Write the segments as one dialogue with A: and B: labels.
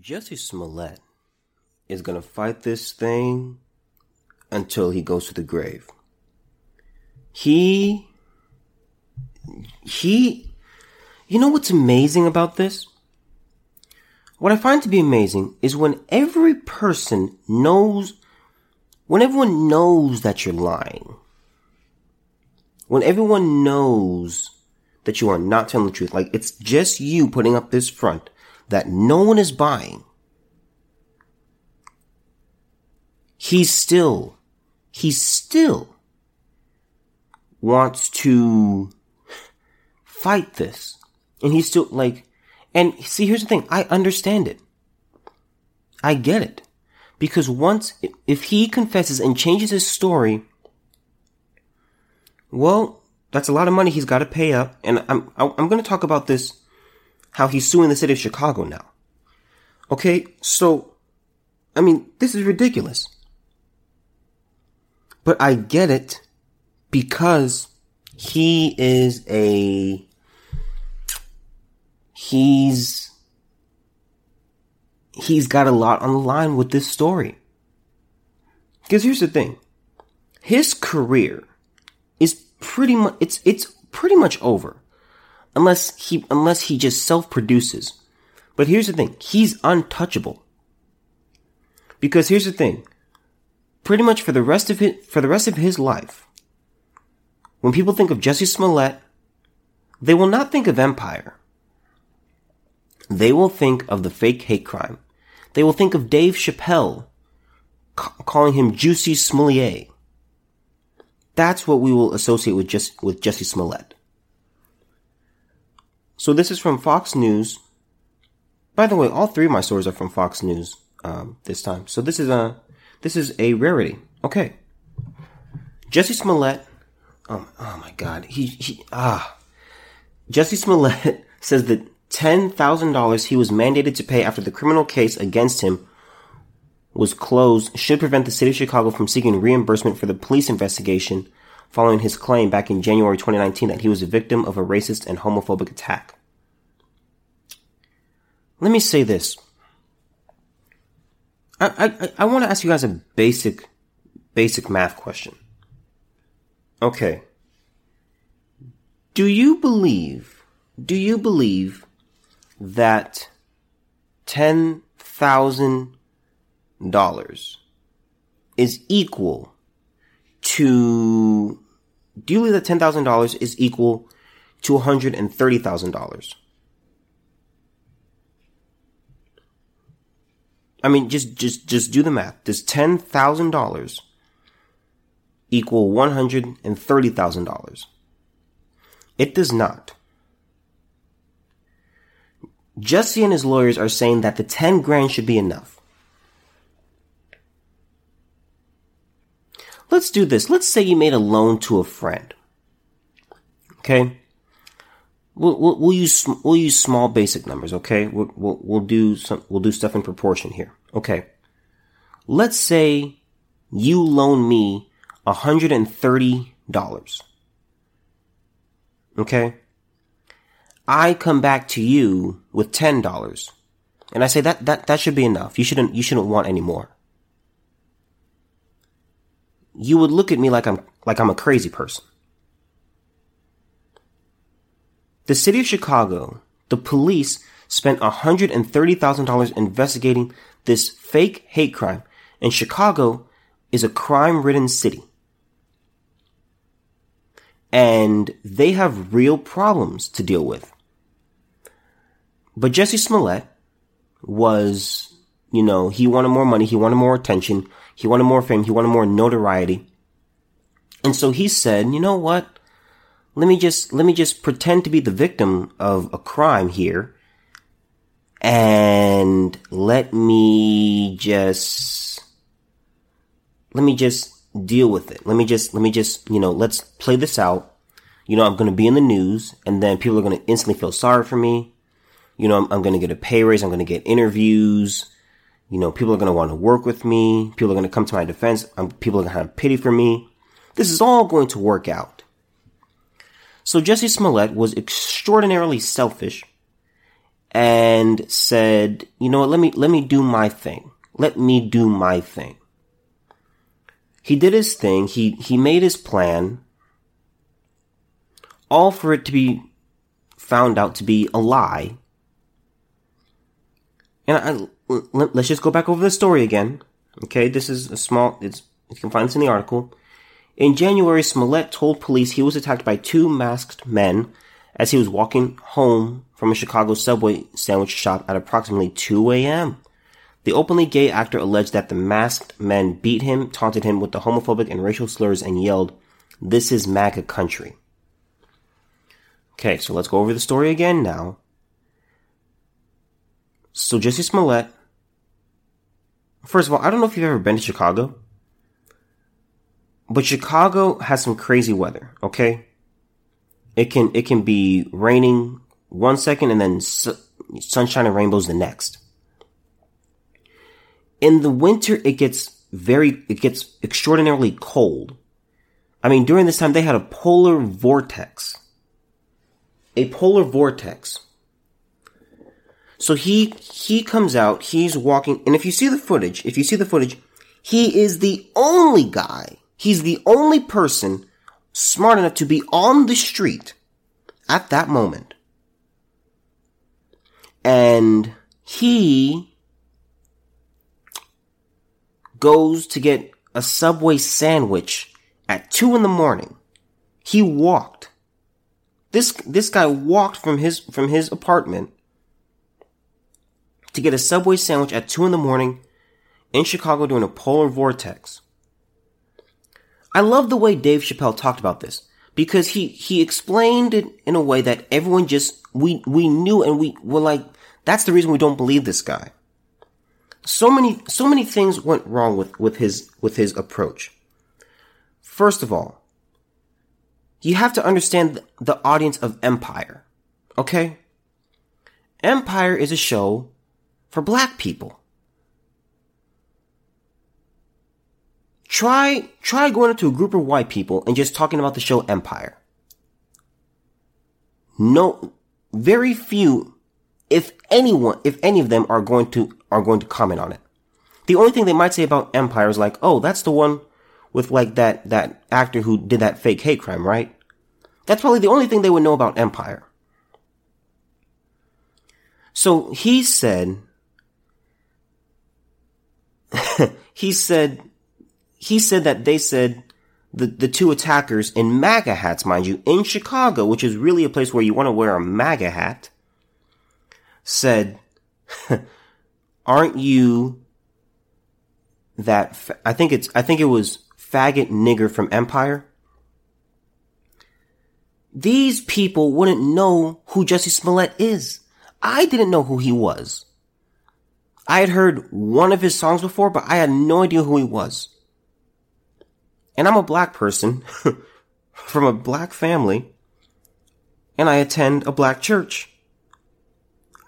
A: Jussie Smollett is going to fight this thing until he goes to the grave. He, he, you know what's amazing about this? What I find to be amazing is when every person knows, when everyone knows that you're lying, when everyone knows that you are not telling the truth, like it's just you putting up this front that no one is buying, he's still, he still wants to fight this. And he's still like, and see, here's the thing. I understand it. I get it. Because once, if he confesses and changes his story, well, that's a lot of money he's got to pay up. And I'm, I'm going to talk about this, how he's suing the city of Chicago now. Okay. So, I mean, this is ridiculous. But I get it because he is a he's he's got a lot on the line with this story. Because here's the thing. His career is pretty much it's it's pretty much over. Unless he unless he just self-produces. But here's the thing. He's untouchable. Because here's the thing. Pretty much for the rest of it for the rest of his life, when people think of Jussie Smollett, they will not think of Empire. They will think of the fake hate crime. They will think of Dave Chappelle ca- calling him Juicy Smollett. That's what we will associate with just with Jussie Smollett. So this is from Fox News. By the way, all three of my stories are from Fox News um, this time. So this is a this is a rarity. Okay, Jussie Smollett. Oh, oh my God, he he ah. Jussie Smollett says that $10,000 he was mandated to pay after the criminal case against him was closed should prevent the city of Chicago from seeking reimbursement for the police investigation following his claim back in January 2019 that he was a victim of a racist and homophobic attack. Let me say this. I, I, I want to ask you guys a basic, basic math question. Okay. Do you believe, do you believe that $10,000 is equal to, do you believe that $10,000 is equal to $130,000? I mean, just, just, just do the math. Does $10,000 equal $130,000? It does not. Jussie and his lawyers are saying that the 10 grand should be enough. Let's do this. Let's say you made a loan to a friend. Okay? We'll, we'll, we'll use, we'll use small basic numbers, okay? We'll, we'll, we'll do some, we'll do stuff in proportion here. Okay. Let's say you loan me $130. Okay? I come back to you with ten dollars, and I say that that that should be enough. You shouldn't you shouldn't want any more. You would look at me like I'm like I'm a crazy person. The city of Chicago, the police spent $130,000 investigating this fake hate crime, and Chicago is a crime ridden city and they have real problems to deal with. But Jussie Smollett was, you know, he wanted more money, he wanted more attention, he wanted more fame, he wanted more notoriety. And so he said, you know what? Let me just, let me just pretend to be the victim of a crime here. And let me just, let me just deal with it. Let me just, let me just, you know, let's play this out. You know, I'm going to be in the news and then people are going to instantly feel sorry for me you know, I'm, I'm going to get a pay raise. I'm going to get interviews. You know, people are going to want to work with me. People are going to come to my defense. Um, people are going to have pity for me. This is all going to work out. So Jussie Smollett was extraordinarily selfish and said, you know what, let me, let me do my thing. Let me do my thing. He did his thing. He, he made his plan. All for it to be found out to be a lie. And I, let, us just go back over the story again. Okay, this is a small, it's, you can find this in the article. In January, Smollett told police he was attacked by two masked men as he was walking home from a Chicago subway sandwich shop at approximately 2 a.m. The openly gay actor alleged that the masked men beat him, taunted him with the homophobic and racial slurs, and yelled, This is MAGA country. Okay, so let's go over the story again now. So Jussie Smollett, first of all, I don't know if you've ever been to Chicago, but Chicago has some crazy weather, okay? It can, it can be raining one second and then su- sunshine and rainbows the next. In the winter, it gets very, it gets extraordinarily cold. I mean, during this time, they had a polar vortex. A polar vortex. So he, he comes out, he's walking, and if you see the footage, if you see the footage, he is the only guy, he's the only person smart enough to be on the street at that moment and he goes to get a Subway sandwich at two in the morning. He walked. This, this guy walked from his, from his apartment to get a Subway sandwich at two in the morning in Chicago during a polar vortex. I love the way Dave Chappelle talked about this because he, he explained it in a way that everyone just, we, we knew and we were like, that's the reason we don't believe this guy. So many, so many things went wrong with, with his, with his approach. First of all, you have to understand the audience of Empire. Okay? Empire is a show for black people. Try, try going into a group of white people and just talking about the show Empire. No, very few if anyone, if any of them are going to, are going to comment on it. The only thing they might say about Empire is like, oh, that's the one with like that, that actor who did that fake hate crime, right? That's probably the only thing they would know about Empire. So he said, he said, he said that they said the, the two attackers in MAGA hats, mind you, in Chicago, which is really a place where you want to wear a MAGA hat, said, aren't you that, fa- I think it's, I think it was faggot nigger from Empire. These people wouldn't know who Jussie Smollett is. I didn't know who he was. I had heard one of his songs before, but I had no idea who he was. And I'm a black person from a black family, and I attend a black church.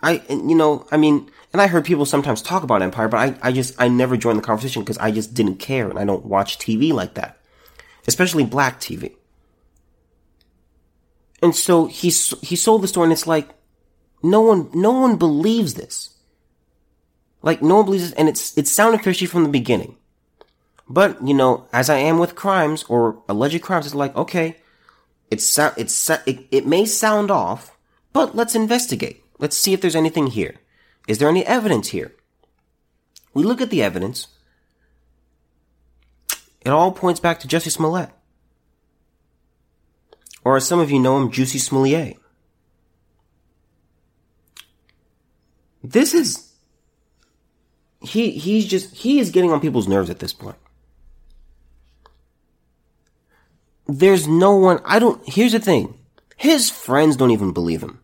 A: I, you know, I mean, and I heard people sometimes talk about Empire, but I, I just, I never joined the conversation because I just didn't care and I don't watch TV like that. Especially black TV. And so he, he sold the story and it's like, no one, no one believes this. Like, no one believes this and it's, it sounded fishy from the beginning. But, you know, as I am with crimes or alleged crimes, it's like, okay, it's, it's, it, it may sound off, but let's investigate. Let's see if there's anything here. Is there any evidence here? We look at the evidence. It all points back to Jussie Smollett. Or as some of you know him, Juicy Smollett. This is, he, he's just, he is getting on people's nerves at this point. There's no one, I don't, here's the thing. His friends don't even believe him.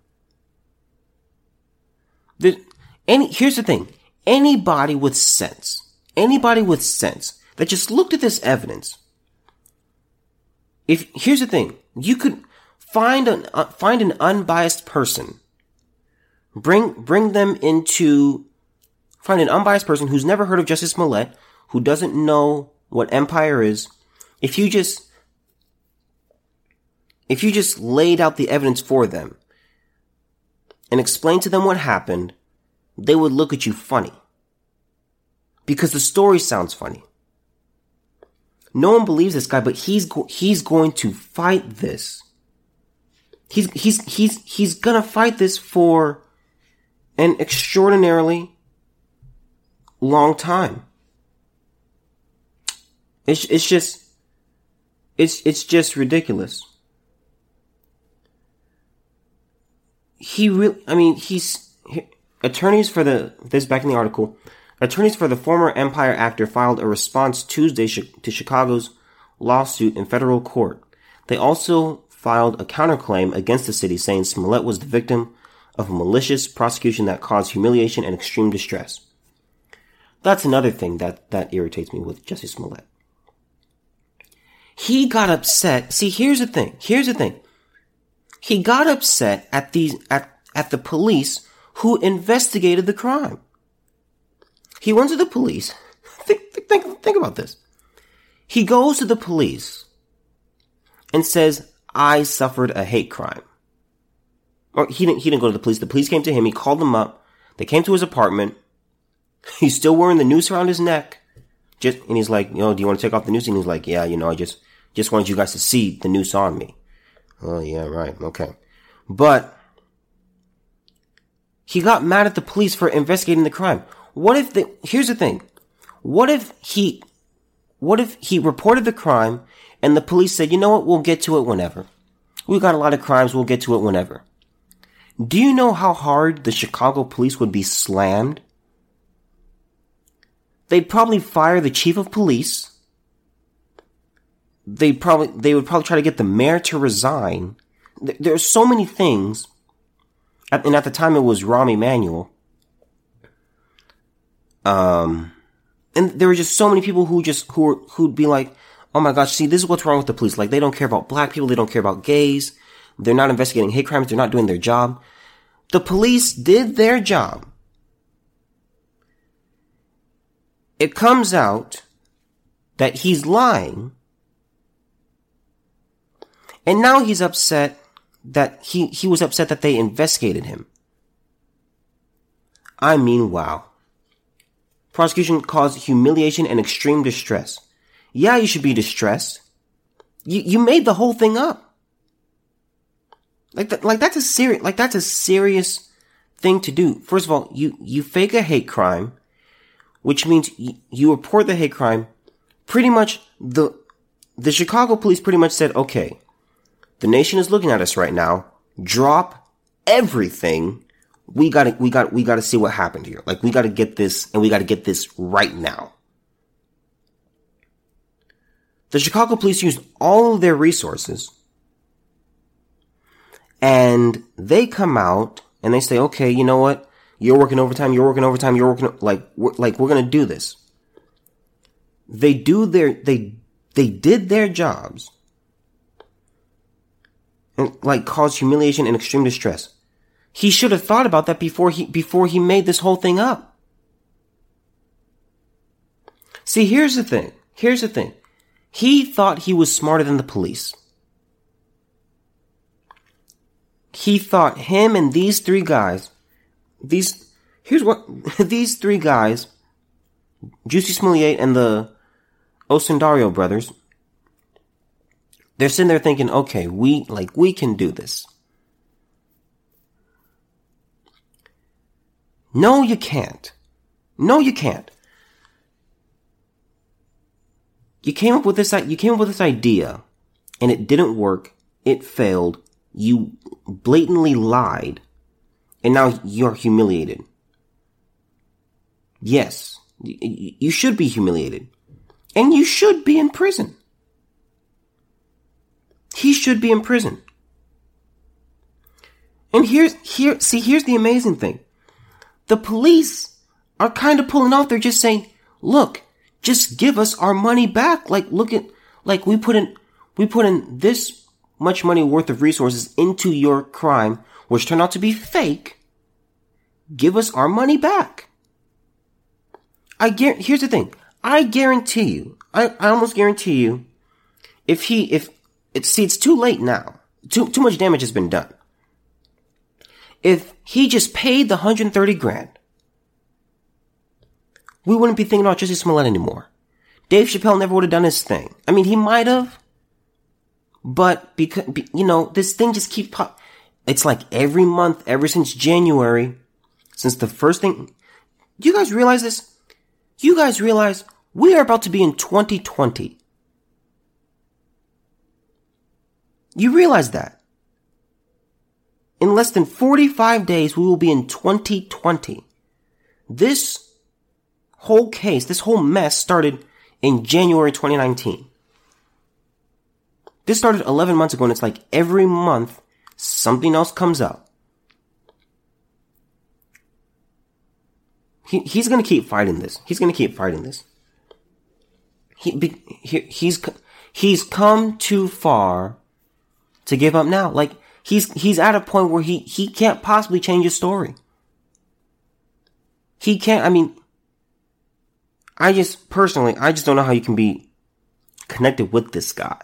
A: The, any, here's the thing. Anybody with sense, anybody with sense that just looked at this evidence, if, here's the thing. You could find an, uh, find an unbiased person, bring, bring them into, find an unbiased person who's never heard of Justice Smollett, who doesn't know what empire is. If you just, if you just laid out the evidence for them, and explain to them what happened, they would look at you funny. Because the story sounds funny. No one believes this guy, but he's go- he's going to fight this. He's he's he's he's gonna fight this for an extraordinarily long time. It's it's just it's it's just ridiculous. He really, I mean, he's he, attorneys for the this back in the article. Attorneys for the former Empire actor filed a response Tuesday to Chicago's lawsuit in federal court. They also filed a counterclaim against the city saying Smollett was the victim of a malicious prosecution that caused humiliation and extreme distress. That's another thing that, that irritates me with Jussie Smollett. He got upset. See, here's the thing. Here's the thing. He got upset at these, at, at the police who investigated the crime. He went to the police. Think, think, think about this. He goes to the police and says, I suffered a hate crime. Or he didn't, he didn't go to the police. The police came to him. He called them up. They came to his apartment. He's still wearing the noose around his neck. Just, and he's like, you know, do you want to take off the noose? And he's like, yeah, you know, I just, just wanted you guys to see the noose on me. Oh, yeah, right. Okay. But he got mad at the police for investigating the crime. What if the, here's the thing. What if he, what if he reported the crime and the police said, you know what, we'll get to it whenever. We've got a lot of crimes, we'll get to it whenever. Do you know how hard the Chicago police would be slammed? They'd probably fire the chief of police. They probably, they would probably try to get the mayor to resign. There are so many things. And at the time it was Rahm Emanuel um, and there were just so many people who just, who were, who'd be like, oh my gosh, see, this is what's wrong with the police. Like, they don't care about black people. They don't care about gays. They're not investigating hate crimes. They're not doing their job. The police did their job. It comes out that he's lying. And now he's upset that he, he was upset that they investigated him. I mean, wow. Prosecution caused humiliation and extreme distress. Yeah, you should be distressed. You, you made the whole thing up. Like that, like that's a serious, like that's a serious thing to do. First of all, you, you fake a hate crime, which means you, report the hate crime. Pretty much the, the Chicago police pretty much said, okay, the nation is looking at us right now. Drop everything we gotta, we got, we gotta see what happened here. Like, we gotta get this, and we gotta get this right now. The Chicago police used all of their resources, and they come out and they say, okay, you know what? You're working overtime, you're working overtime, you're working, like, we're, like, we're gonna do this. They do their, they, they did their jobs and like cause humiliation and extreme distress. He should have thought about that before he, before he made this whole thing up. See, here's the thing. Here's the thing. He thought he was smarter than the police. He thought him and these three guys, these, here's what, these three guys, Jussie Smollett and the Osundairo brothers, they're sitting there thinking, okay, we, like, we can do this. No, you can't. No, you can't. You came up with this, you came up with this idea and it didn't work. It failed. You blatantly lied and now you're humiliated. Yes, you should be humiliated and you should be in prison. He should be in prison. And here's, here, see, here's the amazing thing the police are kind of pulling off. They're just saying, look, just give us our money back. Like, look at, like, we put in, we put in this much money worth of resources into your crime, which turned out to be fake. Give us our money back. I here's the thing. I guarantee you, I, I almost guarantee you, if he, if, it, see, it's too late now. Too, too much damage has been done. if he just paid the 130 grand, we wouldn't be thinking about Jussie Smollett anymore. Dave Chappelle never would have done his thing. I mean, he might have, but because, you know, this thing just keeps pop. It's like every month, ever since January, since the first thing. Do you guys realize this? You guys realize we are about to be in 2020. You realize that? In less than 45 days, we will be in 2020. This whole case, this whole mess started in January 2019. This started 11 months ago and it's like every month something else comes up. He, he's gonna keep fighting this. He's gonna keep fighting this. He, he, he's, he's come too far to give up now. Like, he's, he's at a point where he, he can't possibly change his story. He can't, I mean, I just, personally, I just don't know how you can be connected with this guy.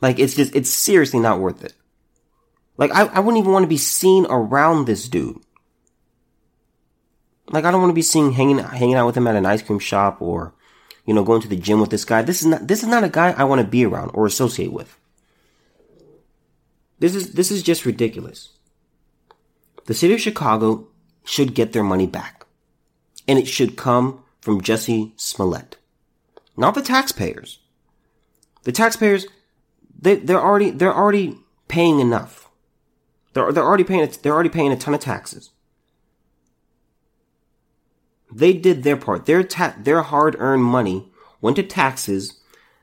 A: Like, it's just, it's seriously not worth it. Like, I, I wouldn't even want to be seen around this dude. Like, I don't want to be seen hanging, hanging out with him at an ice cream shop or, you know, going to the gym with this guy. This is not, this is not a guy I want to be around or associate with. This is, this is just ridiculous. The city of Chicago should get their money back. And it should come from Jussie Smollett. Not the taxpayers. The taxpayers, they, they're already, they're already paying enough. They're, they're already paying, they're already paying a ton of taxes. They did their part. Their ta- their hard-earned money went to taxes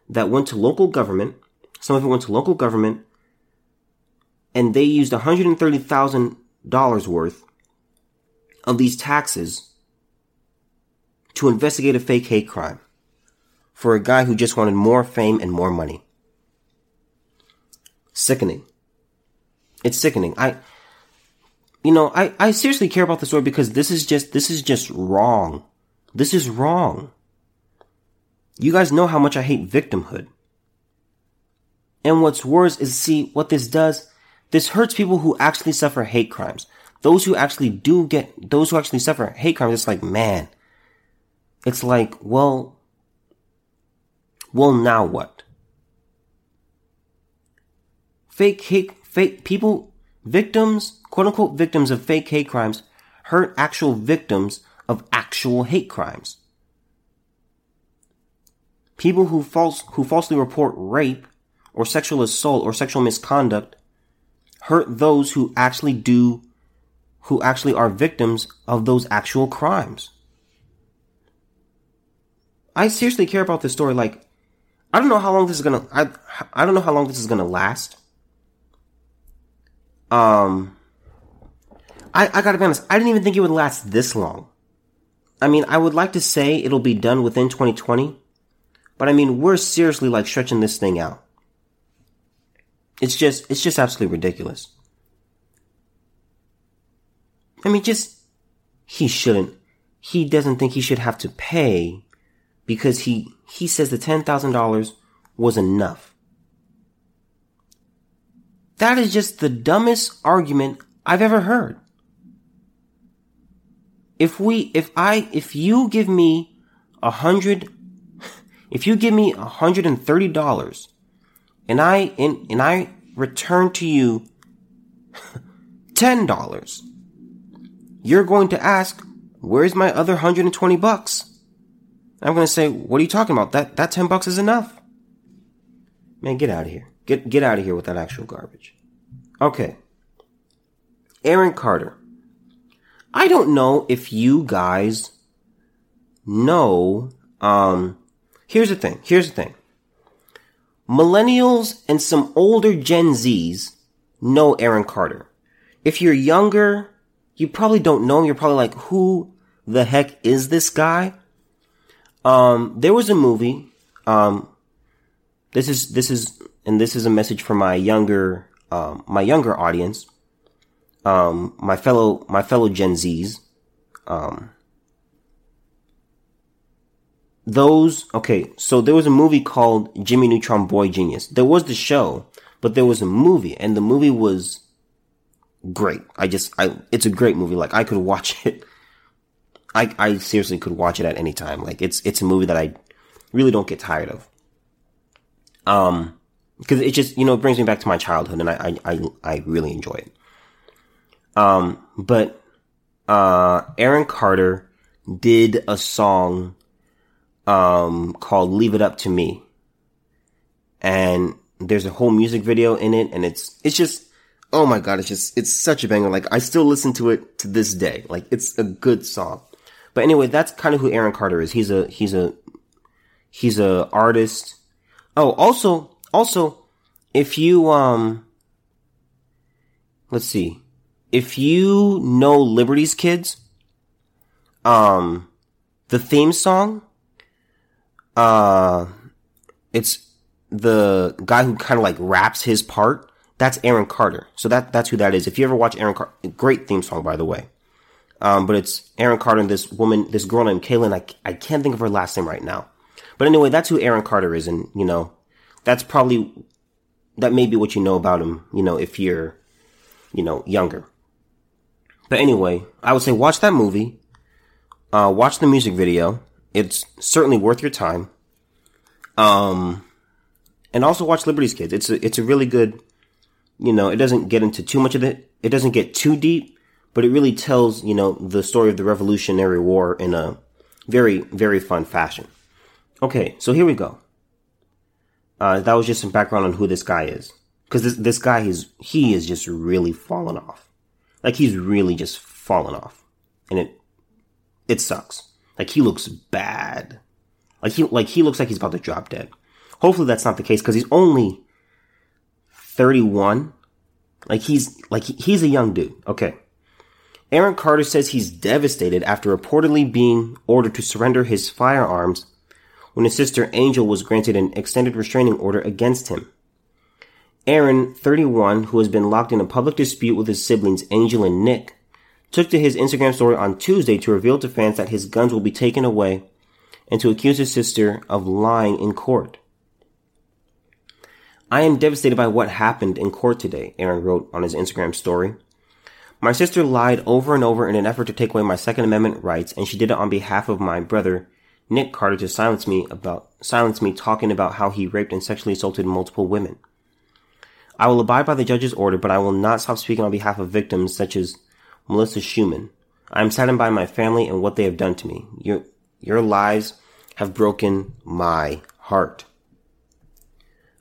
A: that went to local government. Some of it went to local government, and they used $130,000 worth of these taxes to investigate a fake hate crime for a guy who just wanted more fame and more money. Sickening. It's sickening. I, you know, I, I seriously care about the story because this is just, this is just wrong. This is wrong. You guys know how much I hate victimhood. And what's worse is see what this does. This hurts people who actually suffer hate crimes. Those who actually do get, those who actually suffer hate crimes, it's like, man, it's like, well, well, now what? Fake hate, fake people, victims, quote unquote victims of fake hate crimes hurt actual victims of actual hate crimes. People who false, who falsely report rape or sexual assault or sexual misconduct hurt those who actually do, who actually are victims of those actual crimes. I seriously care about this story. Like, I don't know how long this is gonna. I I don't know how long this is gonna last. Um, I I gotta be honest. I didn't even think it would last this long. I mean, I would like to say it'll be done within 2020, but I mean, we're seriously like stretching this thing out. It's just, it's just absolutely ridiculous. I mean, just, he shouldn't, he doesn't think he should have to pay because he he says the $10,000 was enough. That is just the dumbest argument I've ever heard. If we, if I, if you give me a hundred, if you give me a hundred and thirty dollars and I, and, and I return to you ten dollars, you're going to ask, where's my other hundred and twenty bucks? I'm gonna say, what are you talking about? That that ten bucks is enough. Man, get out of here. Get get out of here with that actual garbage. Okay. Aaron Carter. I don't know if you guys know um here's the thing. Here's the thing. Millennials and some older Gen Zs know Aaron Carter. If you're younger, you probably don't know him. You're probably like, who the heck is this guy? Um, there was a movie. Um, this is this is and this is a message for my younger um, my younger audience. Um, my fellow my fellow Gen Zs. Um, those okay. So there was a movie called Jimmy Neutron Boy Genius. There was the show, but there was a movie, and the movie was great. I just, I, it's a great movie. Like I could watch it. I, I seriously could watch it at any time. Like it's, it's a movie that I really don't get tired of. Um, cause it just, you know, brings me back to my childhood and I, I, I, I really enjoy it. Um, but, uh, Aaron Carter did a song, um, called Leave It Up to Me. And there's a whole music video in it and it's, it's just, oh my god, it's just, it's such a banger. Like, I still listen to it to this day. Like, it's a good song. But anyway, that's kind of who Aaron Carter is. He's a, he's a, he's a artist. Oh, also, also, if you, um, let's see, if you know Liberty's Kids, um, the theme song, uh, it's the guy who kind of like raps his part that's Aaron Carter. So that that's who that is. If you ever watch Aaron Carter, great theme song by the way. Um, but it's Aaron Carter and this woman, this girl named Kaylin. I I can't think of her last name right now. But anyway, that's who Aaron Carter is, and you know, that's probably that may be what you know about him. You know, if you're, you know, younger. But anyway, I would say watch that movie. Uh, watch the music video. It's certainly worth your time. Um, and also watch Liberty's Kids. It's a, it's a really good you know, it doesn't get into too much of it. It doesn't get too deep, but it really tells, you know, the story of the Revolutionary War in a very, very fun fashion. Okay, so here we go. Uh, that was just some background on who this guy is. Cause this, this guy is, he is just really fallen off. Like he's really just fallen off. And it, it sucks. Like he looks bad. Like he, like he looks like he's about to drop dead. Hopefully that's not the case because he's only 31. Like he's like he's a young dude. Okay. Aaron Carter says he's devastated after reportedly being ordered to surrender his firearms when his sister Angel was granted an extended restraining order against him. Aaron, 31, who has been locked in a public dispute with his siblings Angel and Nick, took to his Instagram story on Tuesday to reveal to fans that his guns will be taken away and to accuse his sister of lying in court. I am devastated by what happened in court today, Aaron wrote on his Instagram story. My sister lied over and over in an effort to take away my Second Amendment rights, and she did it on behalf of my brother, Nick Carter, to silence me about, silence me talking about how he raped and sexually assaulted multiple women. I will abide by the judge's order, but I will not stop speaking on behalf of victims such as Melissa Schuman. I am saddened by my family and what they have done to me. Your, your lies have broken my heart.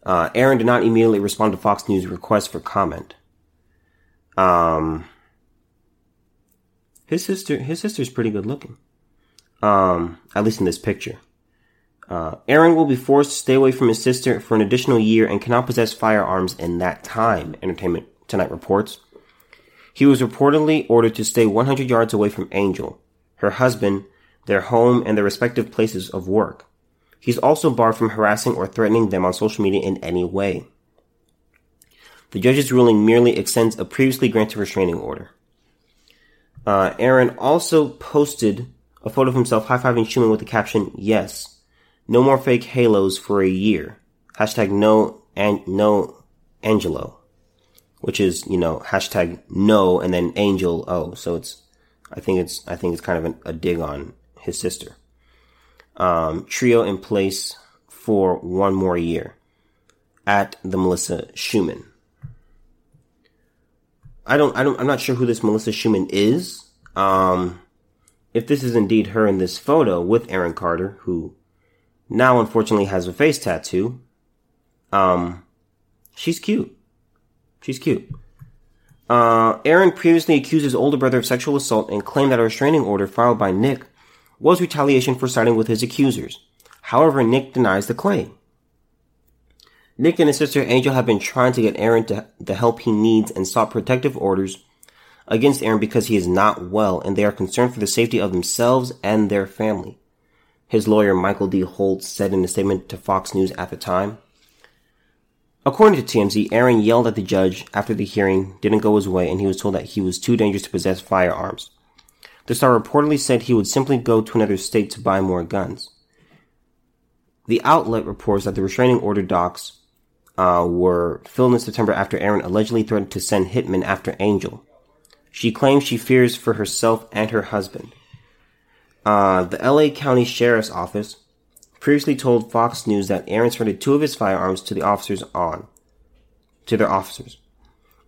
A: Uh, Aaron did not immediately respond to Fox News' request for comment. Um, his sister, his sister's pretty good looking. Um, at least in this picture. Uh, Aaron will be forced to stay away from his sister for an additional year and cannot possess firearms in that time, Entertainment Tonight reports. He was reportedly ordered to stay 100 yards away from Angel, her husband, their home, and their respective places of work. He's also barred from harassing or threatening them on social media in any way. The judge's ruling merely extends a previously granted restraining order. Uh, Aaron also posted a photo of himself high-fiving Schuman with the caption, Yes, no more fake halos for a year. Hashtag no, and no Angelo. Which is, you know, hashtag no and then angel oh. So it's, I think it's, I think it's kind of an, a dig on his sister um, trio in place for one more year at the Melissa Schuman. I don't, I don't, I'm not sure who this Melissa Schuman is. Um, if this is indeed her in this photo with Aaron Carter, who now unfortunately has a face tattoo, um, she's cute. She's cute. Uh, Aaron previously accused his older brother of sexual assault and claimed that a restraining order filed by Nick was retaliation for siding with his accusers. However, Nick denies the claim. Nick and his sister Angel have been trying to get Aaron to the help he needs and sought protective orders against Aaron because he is not well and they are concerned for the safety of themselves and their family. His lawyer Michael D. Holtz said in a statement to Fox News at the time. According to TMZ, Aaron yelled at the judge after the hearing didn't go his way and he was told that he was too dangerous to possess firearms. The star reportedly said he would simply go to another state to buy more guns. The outlet reports that the restraining order docs uh, were filled in September after Aaron allegedly threatened to send hitmen after Angel. She claims she fears for herself and her husband. Uh, the LA County Sheriff's Office previously told Fox News that Aaron surrendered two of his firearms to the officers on to their officers.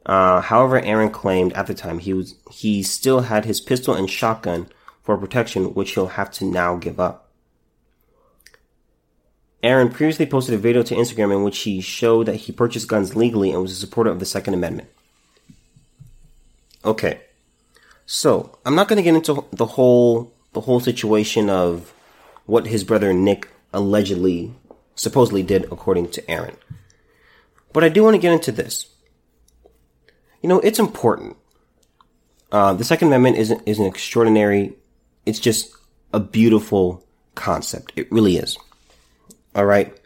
A: Uh, however, Aaron claimed at the time he was he still had his pistol and shotgun for protection, which he'll have to now give up. Aaron previously posted a video to Instagram in which he showed that he purchased guns legally and was a supporter of the Second Amendment. Okay, so I'm not going to get into the whole the whole situation of what his brother Nick allegedly, supposedly did according to Aaron, but I do want to get into this. You know, it's important. Uh, the Second Amendment is is an extraordinary. It's just a beautiful concept. It really is. All right.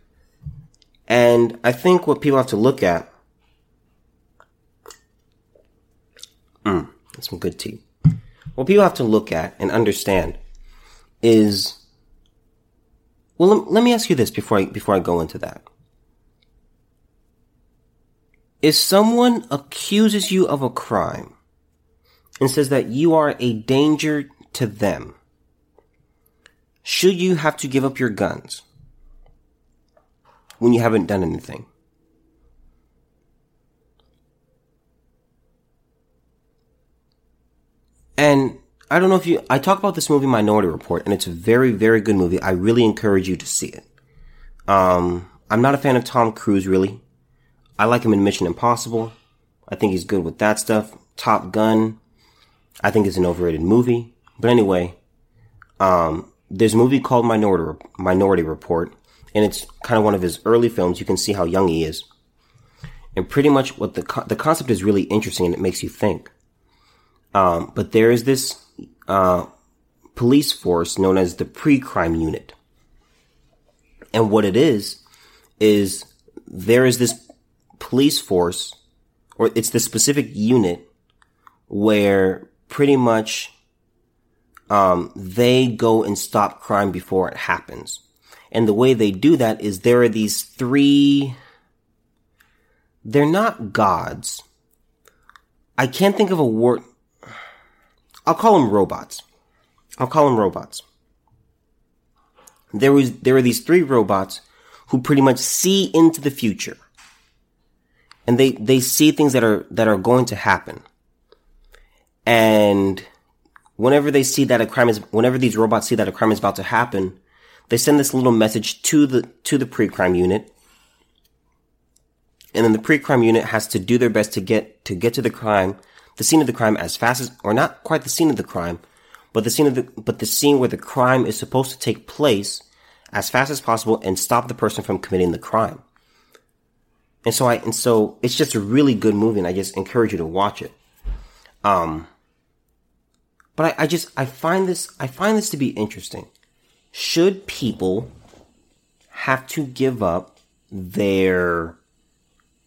A: And I think what people have to look at. Mm, some good tea. What people have to look at and understand is. Well, let, let me ask you this before I before I go into that. If someone accuses you of a crime and says that you are a danger to them, should you have to give up your guns? when you haven't done anything. And I don't know if you, I talk about this movie Minority Report, and it's a very, very good movie. I really encourage you to see it. Um, I'm not a fan of Tom Cruise, really. I like him in Mission Impossible. I think he's good with that stuff. Top Gun. I think it's an overrated movie. But anyway, um, there's a movie called Minority, Minority Report, and it's kind of one of his early films. You can see how young he is. And pretty much what the, co- the concept is really interesting and it makes you think. Um, but there is this, uh, police force known as the pre-crime unit. And what it is, is there is this police force, or it's the specific unit where pretty much, um, they go and stop crime before it happens. And the way they do that is there are these three, they're not gods. I can't think of a word. I'll call them robots. I'll call them robots. There was, there are these three robots who pretty much see into the future. And they, they see things that are, that are going to happen. And whenever they see that a crime is, whenever these robots see that a crime is about to happen, they send this little message to the to the pre-crime unit and then the pre-crime unit has to do their best to get to get to the crime the scene of the crime as fast as or not quite the scene of the crime but the scene of the but the scene where the crime is supposed to take place as fast as possible and stop the person from committing the crime. And so i and so it's just a really good movie and i just encourage you to watch it. Um but I, I just i find this i find this to be interesting. Should people have to give up their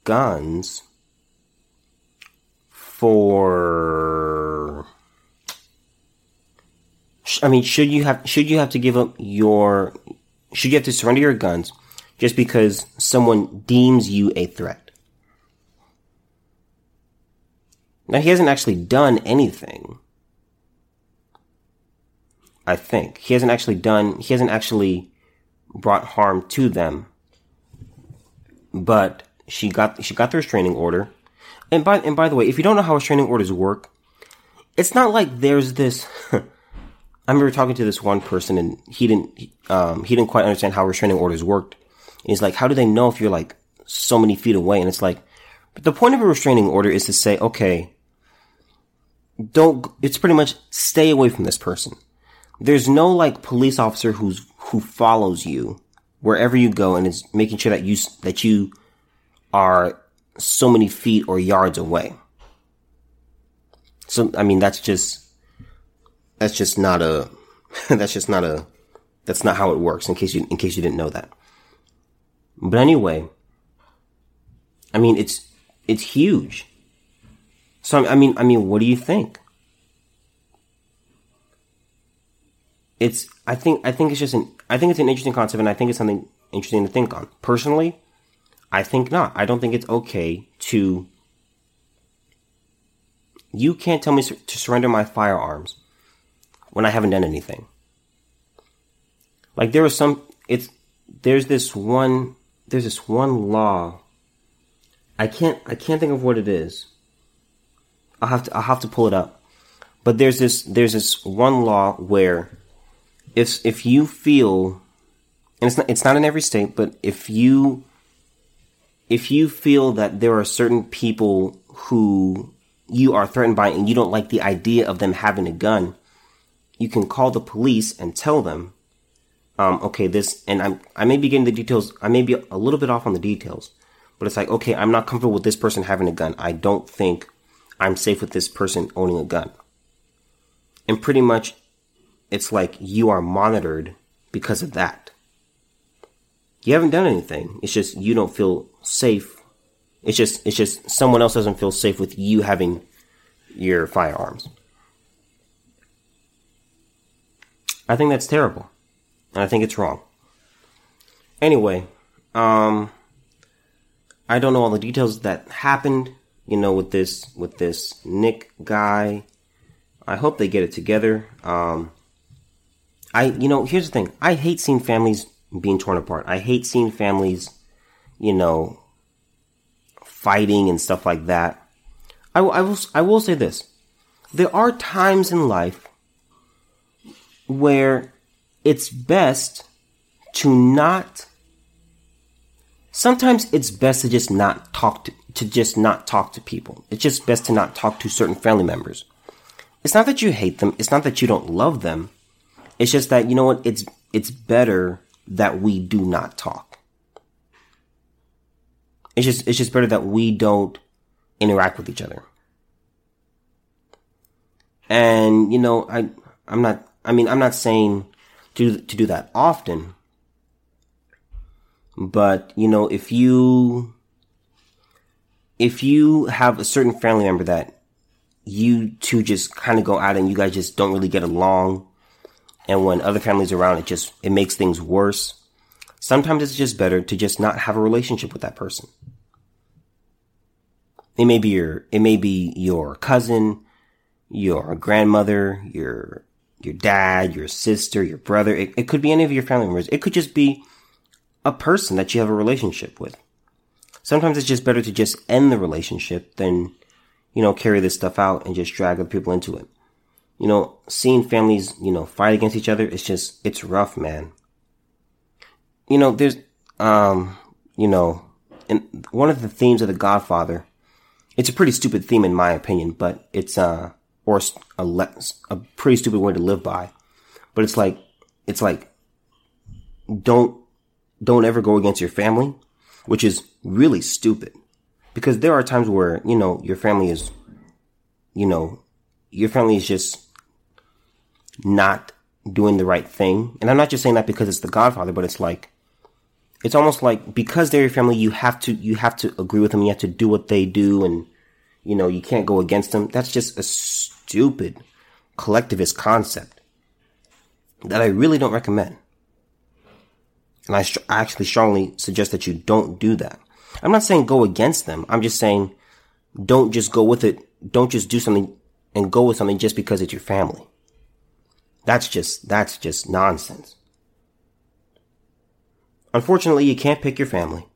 A: guns for I mean should you have should you have to give up your should you have to surrender your guns just because someone deems you a threat now he hasn't actually done anything I think. He hasn't actually done, he hasn't actually brought harm to them. But she got, she got the restraining order. And by, and by the way, if you don't know how restraining orders work, it's not like there's this, I remember talking to this one person and he didn't, um, he didn't quite understand how restraining orders worked. And he's like, how do they know if you're like so many feet away? And it's like, but the point of a restraining order is to say, okay, don't, it's pretty much stay away from this person there's no like police officer who's who follows you wherever you go and is making sure that you that you are so many feet or yards away. So I mean that's just that's just not a that's just not a that's not how it works in case you in case you didn't know that. But anyway, I mean it's it's huge. So I mean I mean what do you think? it's I think I think it's just an I think it's an interesting concept, and I think it's something interesting to think on. Personally, I think not. I don't think it's okay to you can't tell me to surrender my firearms when I haven't done anything. Like there was some, it's, there's this one, there's this one law. I can't, I can't think of what it is. I'll have to, I'll have to pull it up. But there's this, there's this one law where if, if you feel, and it's not, it's not in every state, but if you, if you feel that there are certain people who you are threatened by and you don't like the idea of them having a gun, you can call the police and tell them, um, okay, this, and I'm, I may be getting the details, I may be a little bit off on the details, but it's like, okay, I'm not comfortable with this person having a gun. I don't think I'm safe with this person owning a gun. And pretty much, it's like you are monitored because of that. You haven't done anything. It's just you don't feel safe it's just it's just someone else doesn't feel safe with you having your firearms. I think that's terrible. And I think it's wrong. Anyway, um I don't know all the details that happened, you know, with this with this Nick guy. I hope they get it together. Um I you know, here's the thing. I hate seeing families being torn apart. I hate seeing families, you know, fighting and stuff like that. I, I, will, I will say this. There are times in life where it's best to not sometimes it's best to just not talk to, to just not talk to people. It's just best to not talk to certain family members. It's not that you hate them, it's not that you don't love them. It's just that you know what it's it's better that we do not talk. It's just it's just better that we don't interact with each other. And you know, I I'm not I mean, I'm not saying to to do that often. But, you know, if you if you have a certain family member that you two just kind of go out and you guys just don't really get along and when other families around it just it makes things worse sometimes it's just better to just not have a relationship with that person it may be your, it may be your cousin, your grandmother, your, your dad, your sister, your brother. It, it could be any of your family members. It could just be a person that you have a relationship with. Sometimes it's just better to just end the relationship than, you know, carry this stuff out and just drag other people into it. You know, seeing families, you know, fight against each other, it's just, it's rough, man. You know, there's, um, you know, and one of the themes of The Godfather it's a pretty stupid theme in my opinion, but it's uh or a less, a pretty stupid way to live by. But it's like it's like don't don't ever go against your family, which is really stupid. Because there are times where, you know, your family is you know, your family is just not doing the right thing. And I'm not just saying that because it's the Godfather, but it's like it's almost like because they're your family, you have to you have to agree with them. You have to do what they do, and you know you can't go against them. That's just a stupid collectivist concept that I really don't recommend. And I, st- I actually strongly suggest that you don't do that. I'm not saying go against them. I'm just saying don't just go with it. Don't just do something and go with something just because it's your family. That's just that's just nonsense. Unfortunately, you can't pick your family.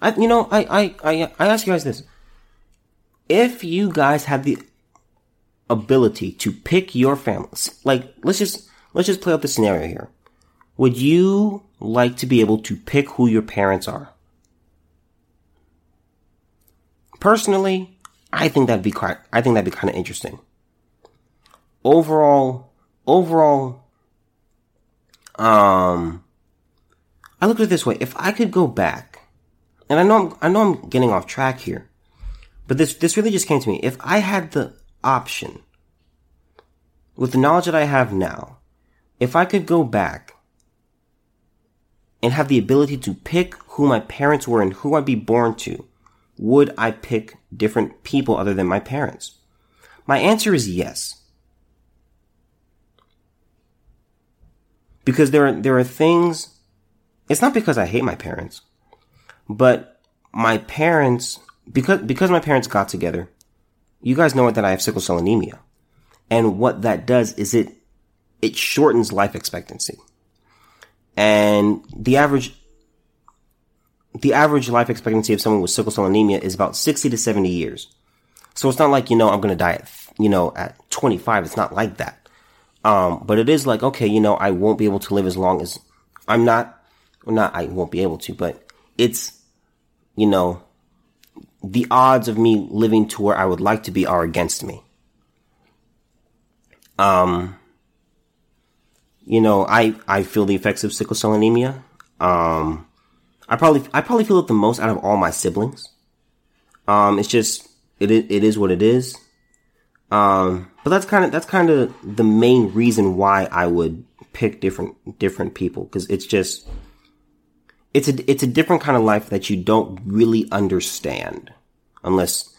A: I, you know, I, I, I, I ask you guys this. If you guys had the ability to pick your families, like, let's just, let's just play out the scenario here. Would you like to be able to pick who your parents are? Personally, I think that'd be quite, I think that'd be kind of interesting. Overall, overall, um, I look at it this way. If I could go back, and I know I'm, I know I'm getting off track here, but this, this really just came to me. If I had the option, with the knowledge that I have now, if I could go back and have the ability to pick who my parents were and who I'd be born to, would I pick different people other than my parents? My answer is yes. Because there are, there are things it's not because I hate my parents, but my parents, because, because my parents got together, you guys know that I have sickle cell anemia. And what that does is it, it shortens life expectancy. And the average, the average life expectancy of someone with sickle cell anemia is about 60 to 70 years. So it's not like, you know, I'm going to die at, you know, at 25. It's not like that. Um, but it is like, okay, you know, I won't be able to live as long as I'm not, well, not, I won't be able to, but it's, you know, the odds of me living to where I would like to be are against me. Um, you know, I, I feel the effects of sickle cell anemia. Um, I probably, I probably feel it the most out of all my siblings. Um, it's just, it, it is what it is. Um, but that's kind of, that's kind of the main reason why I would pick different, different people. Cause it's just, it's a, it's a different kind of life that you don't really understand unless,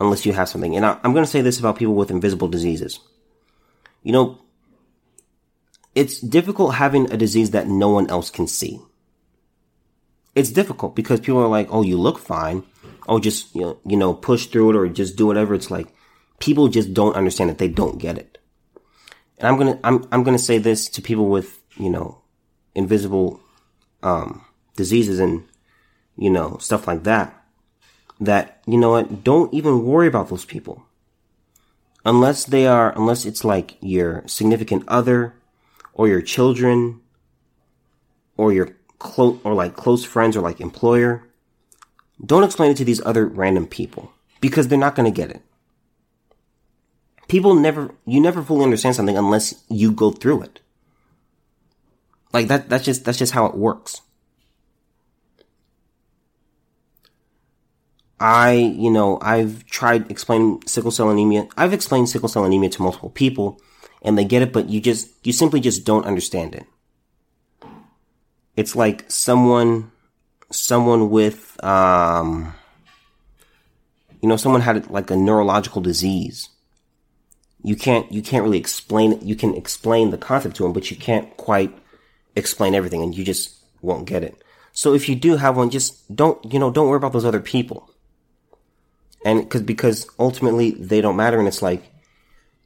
A: unless you have something. And I, I'm going to say this about people with invisible diseases. You know, it's difficult having a disease that no one else can see. It's difficult because people are like, "Oh, you look fine. Oh, just you know, you know, push through it or just do whatever." It's like people just don't understand it. They don't get it. And I'm gonna I'm I'm gonna say this to people with you know invisible um, diseases and you know stuff like that. That you know what? Don't even worry about those people unless they are unless it's like your significant other or your children or your close or like close friends or like employer, don't explain it to these other random people because they're not going to get it. People never, you never fully understand something unless you go through it. Like that, that's just, that's just how it works. I, you know, I've tried explaining sickle cell anemia. I've explained sickle cell anemia to multiple people and they get it, but you just, you simply just don't understand it. It's like someone, someone with, um, you know, someone had like a neurological disease. You can't, you can't really explain it. You can explain the concept to them, but you can't quite explain everything and you just won't get it. So if you do have one, just don't, you know, don't worry about those other people. And cause, because ultimately they don't matter. And it's like,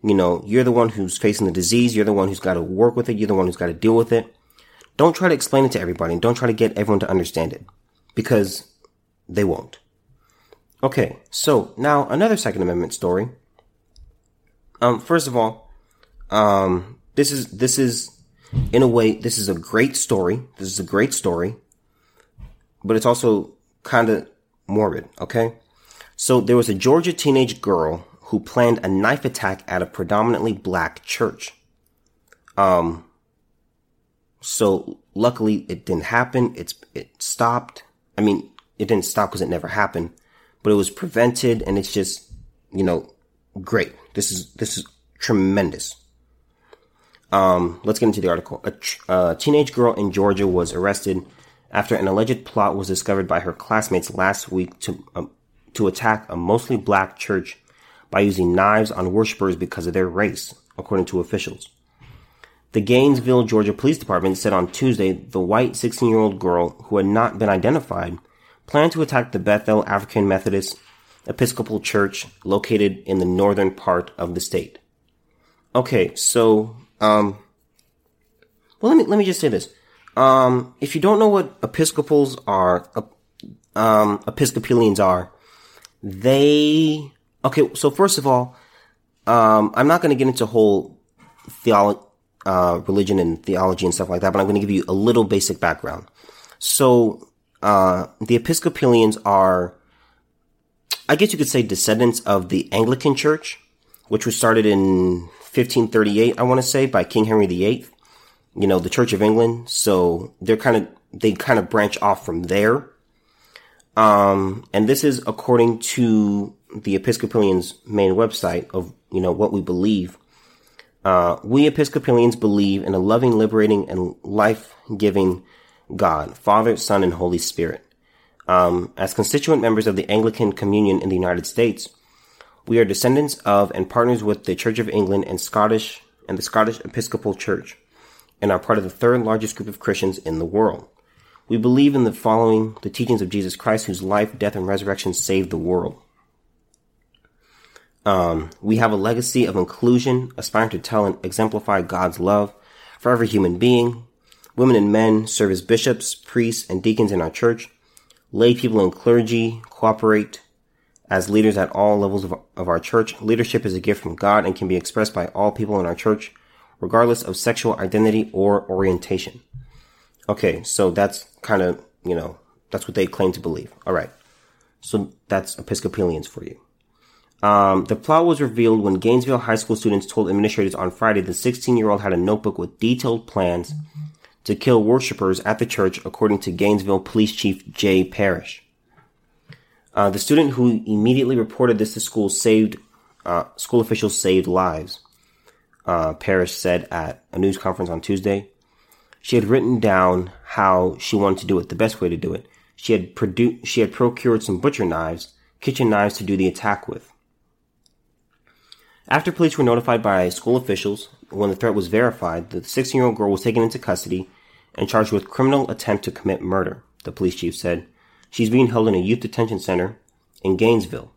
A: you know, you're the one who's facing the disease. You're the one who's got to work with it. You're the one who's got to deal with it. Don't try to explain it to everybody and don't try to get everyone to understand it because they won't. Okay. So now another Second Amendment story. Um, first of all, um, this is, this is, in a way, this is a great story. This is a great story, but it's also kind of morbid. Okay. So there was a Georgia teenage girl who planned a knife attack at a predominantly black church. Um, so luckily it didn't happen. It's, it stopped. I mean, it didn't stop because it never happened, but it was prevented and it's just, you know, great. This is, this is tremendous. Um, let's get into the article. A, a teenage girl in Georgia was arrested after an alleged plot was discovered by her classmates last week to, um, to attack a mostly black church by using knives on worshippers because of their race, according to officials. The Gainesville, Georgia Police Department said on Tuesday the white 16 year old girl, who had not been identified, planned to attack the Bethel African Methodist Episcopal Church located in the northern part of the state. Okay, so, um, well, let me, let me just say this. Um, if you don't know what Episcopals are, um, Episcopalians are, they Okay, so first of all, um, I'm not going to get into whole theology, uh, religion and theology and stuff like that, but I'm going to give you a little basic background. So, uh, the Episcopalians are, I guess you could say descendants of the Anglican Church, which was started in 1538, I want to say, by King Henry VIII. You know, the Church of England. So they're kind of, they kind of branch off from there. Um, and this is according to the Episcopalians' main website of, you know, what we believe. Uh, we Episcopalians believe in a loving, liberating, and life-giving God, Father, Son, and Holy Spirit. Um, as constituent members of the Anglican Communion in the United States, we are descendants of and partners with the Church of England and Scottish and the Scottish Episcopal Church, and are part of the third largest group of Christians in the world. We believe in the following the teachings of Jesus Christ, whose life, death, and resurrection saved the world. Um, we have a legacy of inclusion, aspiring to tell and exemplify God's love for every human being. Women and men serve as bishops, priests, and deacons in our church. Lay people and clergy cooperate as leaders at all levels of, of our church. Leadership is a gift from God and can be expressed by all people in our church, regardless of sexual identity or orientation. Okay, so that's kind of, you know, that's what they claim to believe. All right. So that's Episcopalians for you. Um, the plot was revealed when Gainesville high school students told administrators on Friday the 16 year old had a notebook with detailed plans to kill worshippers at the church, according to Gainesville Police Chief Jay Parrish. Uh, the student who immediately reported this to school saved uh, school officials saved lives. Uh, said at a news conference on Tuesday. She had written down how she wanted to do it, the best way to do it. She had produced, she had procured some butcher knives, kitchen knives to do the attack with. After police were notified by school officials, when the threat was verified, the 16 year old girl was taken into custody and charged with criminal attempt to commit murder, the police chief said. She's being held in a youth detention center in Gainesville.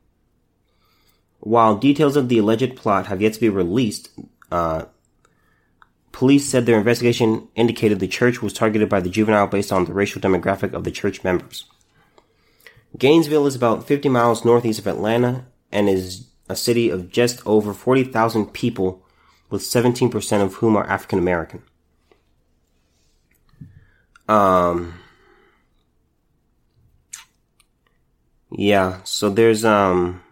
A: While details of the alleged plot have yet to be released, uh, police said their investigation indicated the church was targeted by the juvenile based on the racial demographic of the church members. Gainesville is about 50 miles northeast of Atlanta and is a city of just over 40,000 people, with 17% of whom are African American. Um, yeah, so there's, um,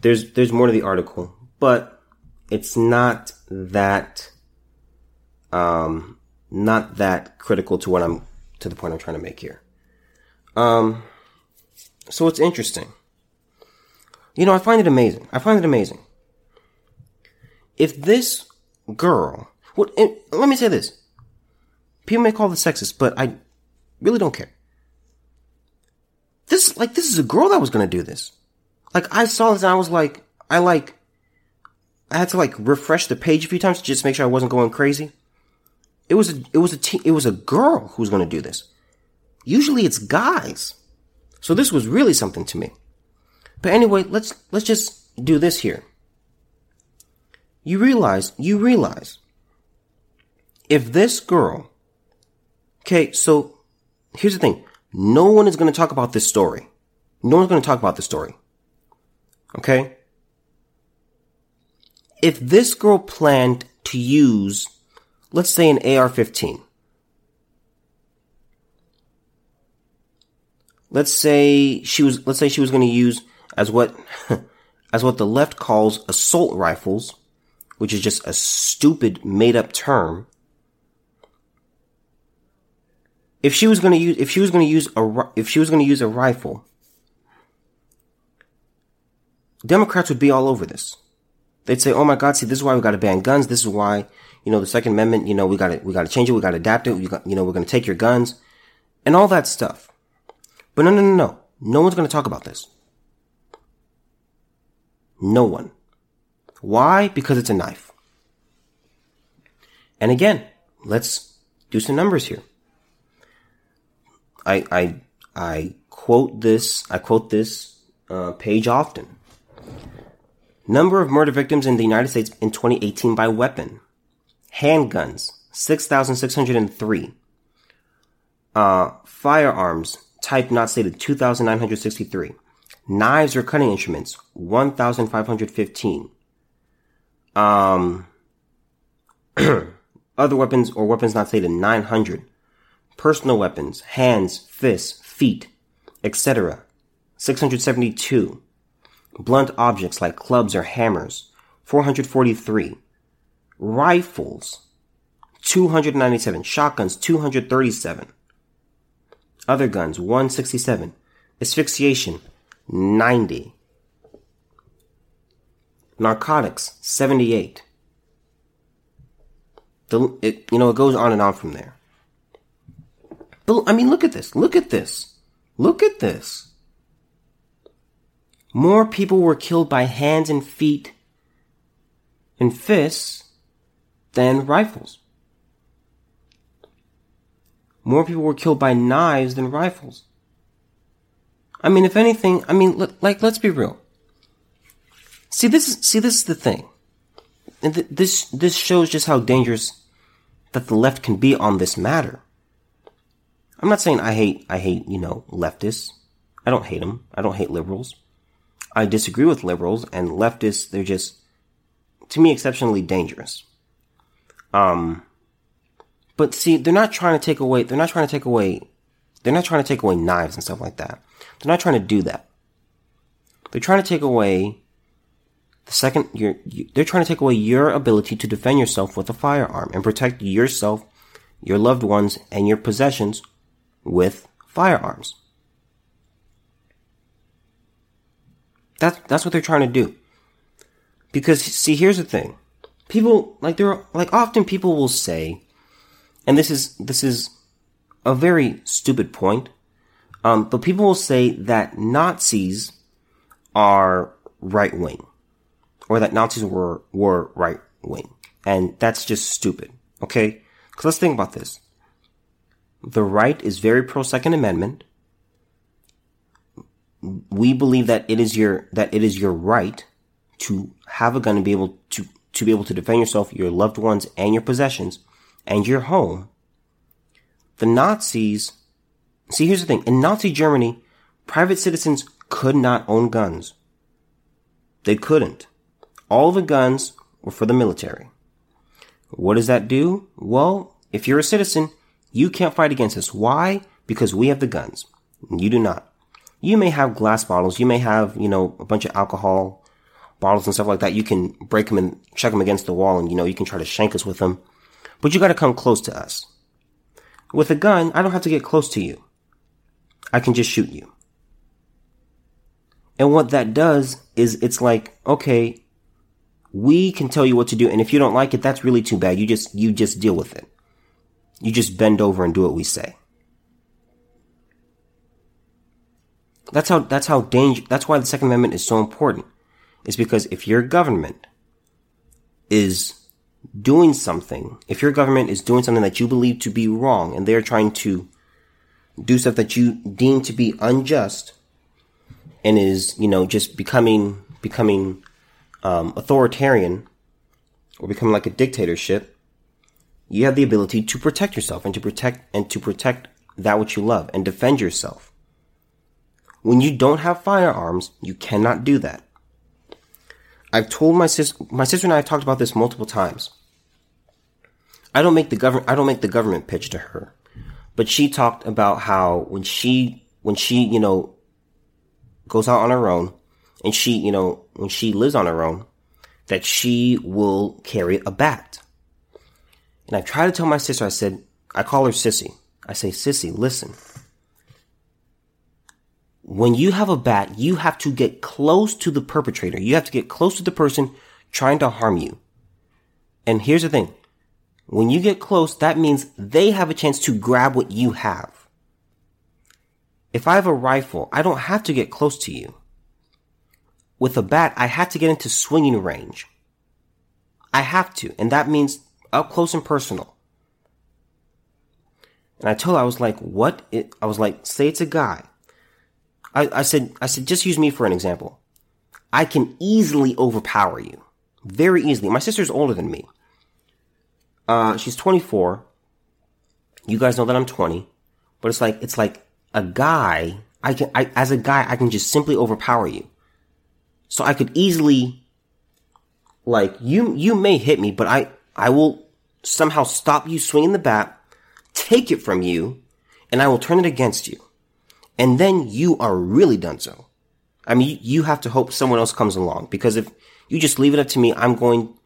A: there's, there's more to the article, but it's not that, um, not that critical to what I'm, to the point I'm trying to make here. Um, so it's interesting. You know, I find it amazing. I find it amazing. If this girl, what, let me say this. People may call this sexist, but I really don't care. This, like, this is a girl that was gonna do this. Like, I saw this and I was like, I like, I had to like refresh the page a few times to just make sure I wasn't going crazy. It was a, it was a te- it was a girl who was gonna do this. Usually it's guys. So this was really something to me. But anyway, let's, let's just do this here. You realize, you realize, if this girl, okay, so here's the thing. No one is going to talk about this story. No one's going to talk about this story. Okay? If this girl planned to use, let's say an AR-15, let's say she was, let's say she was going to use as what, as what the left calls assault rifles, which is just a stupid made up term. If she was going to use, if she was to use a, if she was to use a rifle, Democrats would be all over this. They'd say, "Oh my God, see, this is why we got to ban guns. This is why, you know, the Second Amendment. You know, we got to we got to change it. We got to adapt it. We got, you know, we're going to take your guns, and all that stuff." But no, no, no, no. No one's going to talk about this. No one. Why? Because it's a knife. And again, let's do some numbers here. I, I, I quote this, I quote this uh, page often. Number of murder victims in the United States in 2018 by weapon. Handguns, 6,603. Uh, firearms, type not stated, 2,963. Knives or cutting instruments, 1,515. Um, other weapons or weapons not stated, 900. Personal weapons, hands, fists, feet, etc. 672. Blunt objects like clubs or hammers, 443. Rifles, 297. Shotguns, 237. Other guns, 167. Asphyxiation, 90. Narcotics, 78. The, it, you know, it goes on and on from there. I mean, look at this. Look at this. Look at this. More people were killed by hands and feet and fists than rifles. More people were killed by knives than rifles. I mean, if anything, I mean, like, let's be real. See, this is, see, this is the thing. And th- this, this shows just how dangerous that the left can be on this matter. I'm not saying I hate, I hate, you know, leftists. I don't hate them. I don't hate liberals. I disagree with liberals and leftists. They're just, to me, exceptionally dangerous. Um, but see, they're not trying to take away, they're not trying to take away, they're not trying to take away knives and stuff like that. They're not trying to do that. They're trying to take away the second, you're, they're trying to take away your ability to defend yourself with a firearm and protect yourself, your loved ones, and your possessions with firearms. That's, that's what they're trying to do. Because, see, here's the thing. People, like, there are, like, often people will say, and this is, this is a very stupid point, um, but people will say that Nazis are right wing, or that Nazis were were right wing, and that's just stupid. Okay, because let's think about this. The right is very pro Second Amendment. We believe that it is your that it is your right to have a gun and be able to to be able to defend yourself, your loved ones, and your possessions, and your home. The Nazis See, here's the thing. In Nazi Germany, private citizens could not own guns. They couldn't. All the guns were for the military. What does that do? Well, if you're a citizen, you can't fight against us. Why? Because we have the guns. You do not. You may have glass bottles. You may have, you know, a bunch of alcohol bottles and stuff like that. You can break them and check them against the wall and, you know, you can try to shank us with them. But you gotta come close to us. With a gun, I don't have to get close to you. I can just shoot you. And what that does is it's like, okay, we can tell you what to do. And if you don't like it, that's really too bad. You just, you just deal with it. You just bend over and do what we say. That's how, that's how danger, that's why the Second Amendment is so important. Is because if your government is doing something, if your government is doing something that you believe to be wrong and they're trying to do stuff that you deem to be unjust and is, you know, just becoming, becoming, um, authoritarian or becoming like a dictatorship, you have the ability to protect yourself and to protect, and to protect that which you love and defend yourself. When you don't have firearms, you cannot do that. I've told my sister, my sister and I have talked about this multiple times. I don't make the government, I don't make the government pitch to her. But she talked about how when she, when she, you know, goes out on her own and she, you know, when she lives on her own, that she will carry a bat. And I try to tell my sister, I said, I call her Sissy. I say, Sissy, listen. When you have a bat, you have to get close to the perpetrator. You have to get close to the person trying to harm you. And here's the thing. When you get close, that means they have a chance to grab what you have. If I have a rifle, I don't have to get close to you. With a bat, I have to get into swinging range. I have to, and that means up close and personal. And I told her, I was like, what? It, I was like, say it's a guy. I, I said, I said, just use me for an example. I can easily overpower you. Very easily. My sister's older than me. Uh, she's 24. You guys know that I'm 20, but it's like, it's like a guy, I can, I, as a guy, I can just simply overpower you. So I could easily, like, you, you may hit me, but I, I will somehow stop you swinging the bat, take it from you, and I will turn it against you. And then you are really done so. I mean, you have to hope someone else comes along because if you just leave it up to me, I'm going,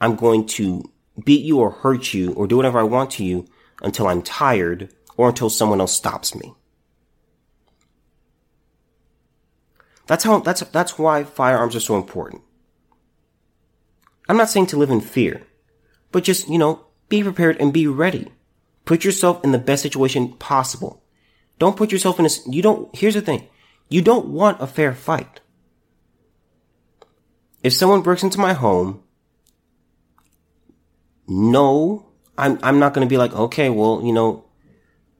A: I'm going to beat you or hurt you or do whatever I want to you until I'm tired or until someone else stops me. That's how, that's, that's why firearms are so important. I'm not saying to live in fear, but just, you know, be prepared and be ready. Put yourself in the best situation possible. Don't put yourself in a, you don't, here's the thing. You don't want a fair fight. If someone breaks into my home no, I'm, I'm not going to be like, okay, well, you know,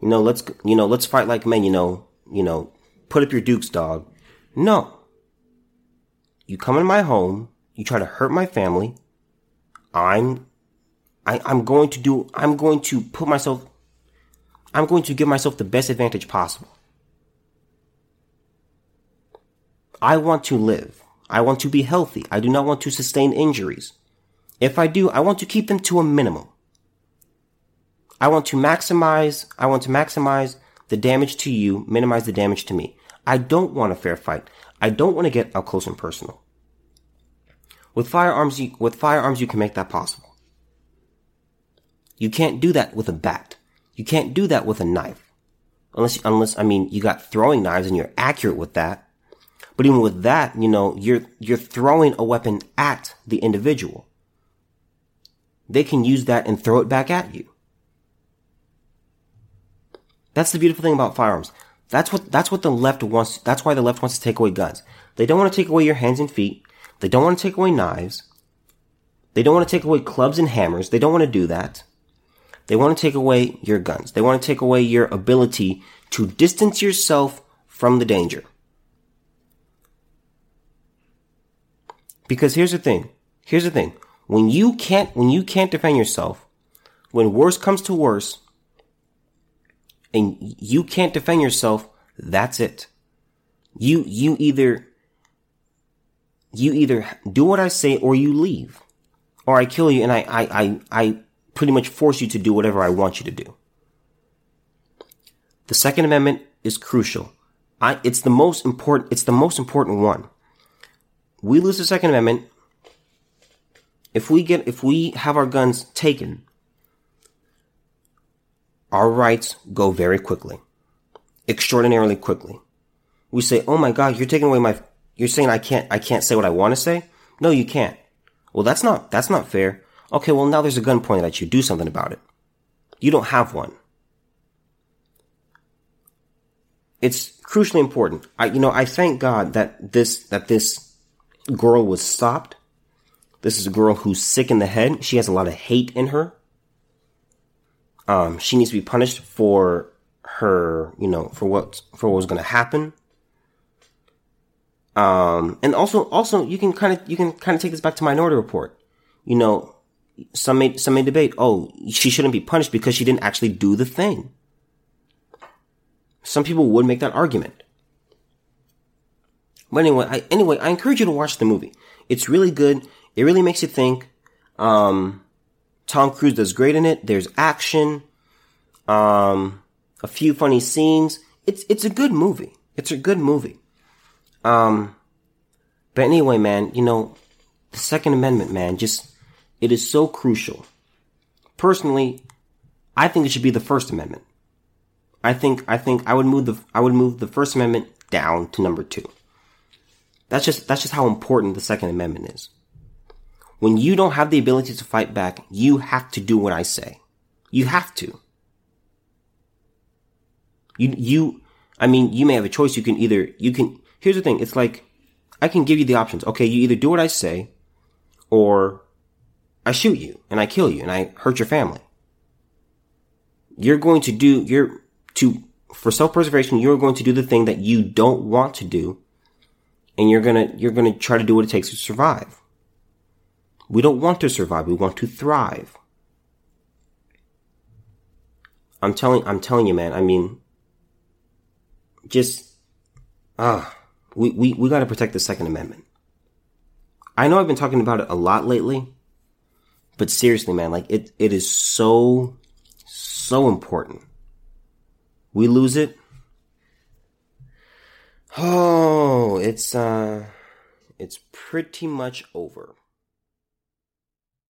A: you know, let's, you know, let's fight like men, you know, you know, put up your dukes, dog. No. You come in my home, you try to hurt my family. I'm, I, I'm going to do, I'm going to put myself, I'm going to give myself the best advantage possible. I want to live. I want to be healthy. I do not want to sustain injuries. If I do, I want to keep them to a minimum. I want to maximize, I want to maximize the damage to you, minimize the damage to me. I don't want a fair fight. I don't want to get up close and personal. With firearms, you, with firearms, you can make that possible. You can't do that with a bat. You can't do that with a knife. Unless, unless, I mean, you got throwing knives and you're accurate with that. But even with that, you know, you're, you're throwing a weapon at the individual. They can use that and throw it back at you. That's the beautiful thing about firearms. That's what, that's what the left wants. That's why the left wants to take away guns. They don't want to take away your hands and feet. They don't want to take away knives. They don't want to take away clubs and hammers. They don't want to do that. They want to take away your guns. They want to take away your ability to distance yourself from the danger. Because here's the thing. Here's the thing. When you can't, when you can't defend yourself, when worse comes to worse, and you can't defend yourself, that's it. You, you either, you either do what I say or you leave. Or I kill you and I, I, I, I pretty much force you to do whatever I want you to do. The Second Amendment is crucial. I, it's the most important, it's the most important one. We lose the Second Amendment. If we get, if we have our guns taken, our rights go very quickly. Extraordinarily quickly. We say, oh my God, you're taking away my, you're saying I can't, I can't say what I want to say? No, you can't. Well, that's not, that's not fair. Okay, well now there's a gun pointed at you. Do something about it. You don't have one. It's crucially important. I, you know, I thank God that this, that this girl was stopped. This is a girl who's sick in the head. She has a lot of hate in her. Um, she needs to be punished for her, you know, for what, for what was going to happen. Um, and also, also, you can kind of, you can kind of take this back to Minority Report. You know, some may, some may debate, oh, she shouldn't be punished because she didn't actually do the thing. Some people would make that argument. But anyway, I, anyway, I encourage you to watch the movie. It's really good. It really makes you think. Um, Tom Cruise does great in it. There's action. Um, a few funny scenes. It's, it's a good movie. It's a good movie. Um, but anyway, man, you know, the Second Amendment, man, just, it is so crucial. Personally, I think it should be the First Amendment. I think, I think I would move the, I would move the First Amendment down to number two. That's just, that's just how important the Second Amendment is. When you don't have the ability to fight back, you have to do what I say. You have to. You, you, I mean, you may have a choice. You can either, you can, here's the thing. It's like, I can give you the options. Okay. You either do what I say or I shoot you and I kill you and I hurt your family. You're going to do, you're to, for self-preservation, you're going to do the thing that you don't want to do. And you're gonna, you're gonna try to do what it takes to survive. We don't want to survive. We want to thrive. I'm telling, I'm telling you, man. I mean, just, ah, we, we, we gotta protect the Second Amendment. I know I've been talking about it a lot lately, but seriously, man, like it, it is so, so important. We lose it. Oh, it's, uh, it's pretty much over.